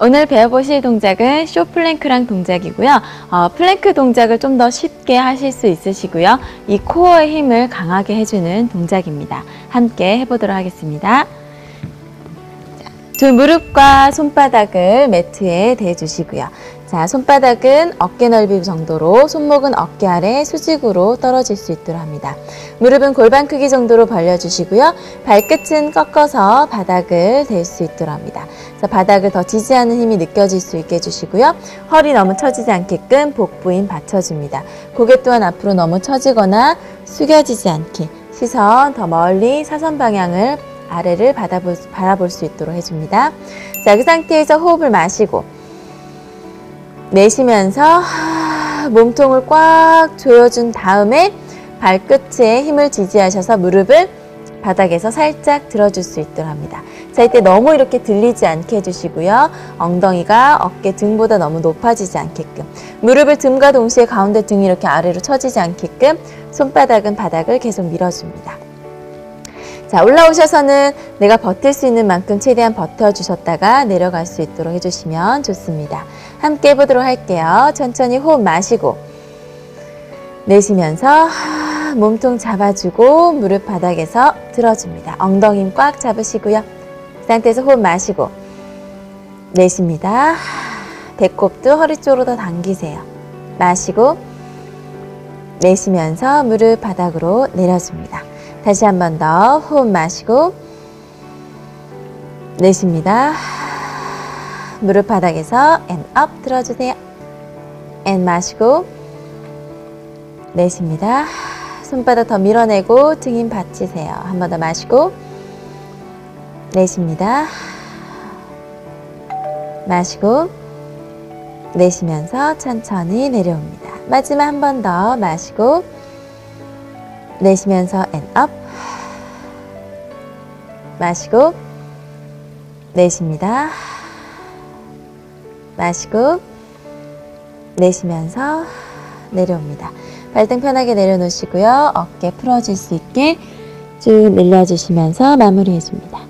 오늘 배워보실 동작은 short plank라는 동작이고요. 어, 플랭크 동작을 좀 더 쉽게 하실 수 있으시고요. 이 코어의 힘을 강하게 해주는 동작입니다. 함께 해보도록 하겠습니다. 자, 두 무릎과 손바닥을 매트에 대주시고요. 자, 손바닥은 어깨 넓이 정도로 손목은 어깨 아래 수직으로 떨어질 수 있도록 합니다. 무릎은 골반 크기 정도로 벌려주시고요. 발끝은 꺾어서 바닥을 댈 수 있도록 합니다. 자, 바닥을 더 지지하는 힘이 느껴질 수 있게 해주시고요. 허리 너무 처지지 않게끔 복부 힘 받쳐줍니다. 고개 또한 앞으로 너무 처지거나 숙여지지 않게 시선 더 멀리 사선 방향을 아래를 바라볼, 바라볼 수 있도록 해줍니다. 자, 그 상태에서 호흡을 마시고 내쉬면서 몸통을 꽉 조여준 다음에 발끝에 힘을 지지하셔서 무릎을 바닥에서 살짝 들어줄 수 있도록 합니다. 자, 이때 너무 이렇게 들리지 않게 해주시고요. 엉덩이가 어깨 등보다 너무 높아지지 않게끔 무릎을 등과 동시에 가운데 등이 이렇게 아래로 처지지 않게끔 손바닥은 바닥을 계속 밀어줍니다. 자, 올라오셔서는 내가 버틸 수 있는 만큼 최대한 버텨주셨다가 내려갈 수 있도록 해주시면 좋습니다. 함께 해보도록 할게요. 천천히 호흡 마시고 내쉬면서 몸통 잡아주고 무릎 바닥에서 들어줍니다. 엉덩이 꽉 잡으시고요. 그 상태에서 호흡 마시고 내쉽니다. 배꼽도 허리 쪽으로 더 당기세요. 마시고 내쉬면서 무릎 바닥으로 내려줍니다. 다시 한 번 더 호흡 마시고 내쉽니다. 무릎 바닥에서 and up 들어주세요. and 마시고 내쉽니다. 손바닥 더 밀어내고 등 힘 받치세요. 한 번 더 마시고 내쉽니다. 마시고 내쉬면서 천천히 내려옵니다. 마지막 한 번 더 마시고 내쉬면서 up 마시고 내쉽니다. 마시고 내쉬면서 내려옵니다. 발등 편하게 내려놓으시고요. 어깨 풀어질 수 있게 쭉 늘려주시면서 마무리해줍니다.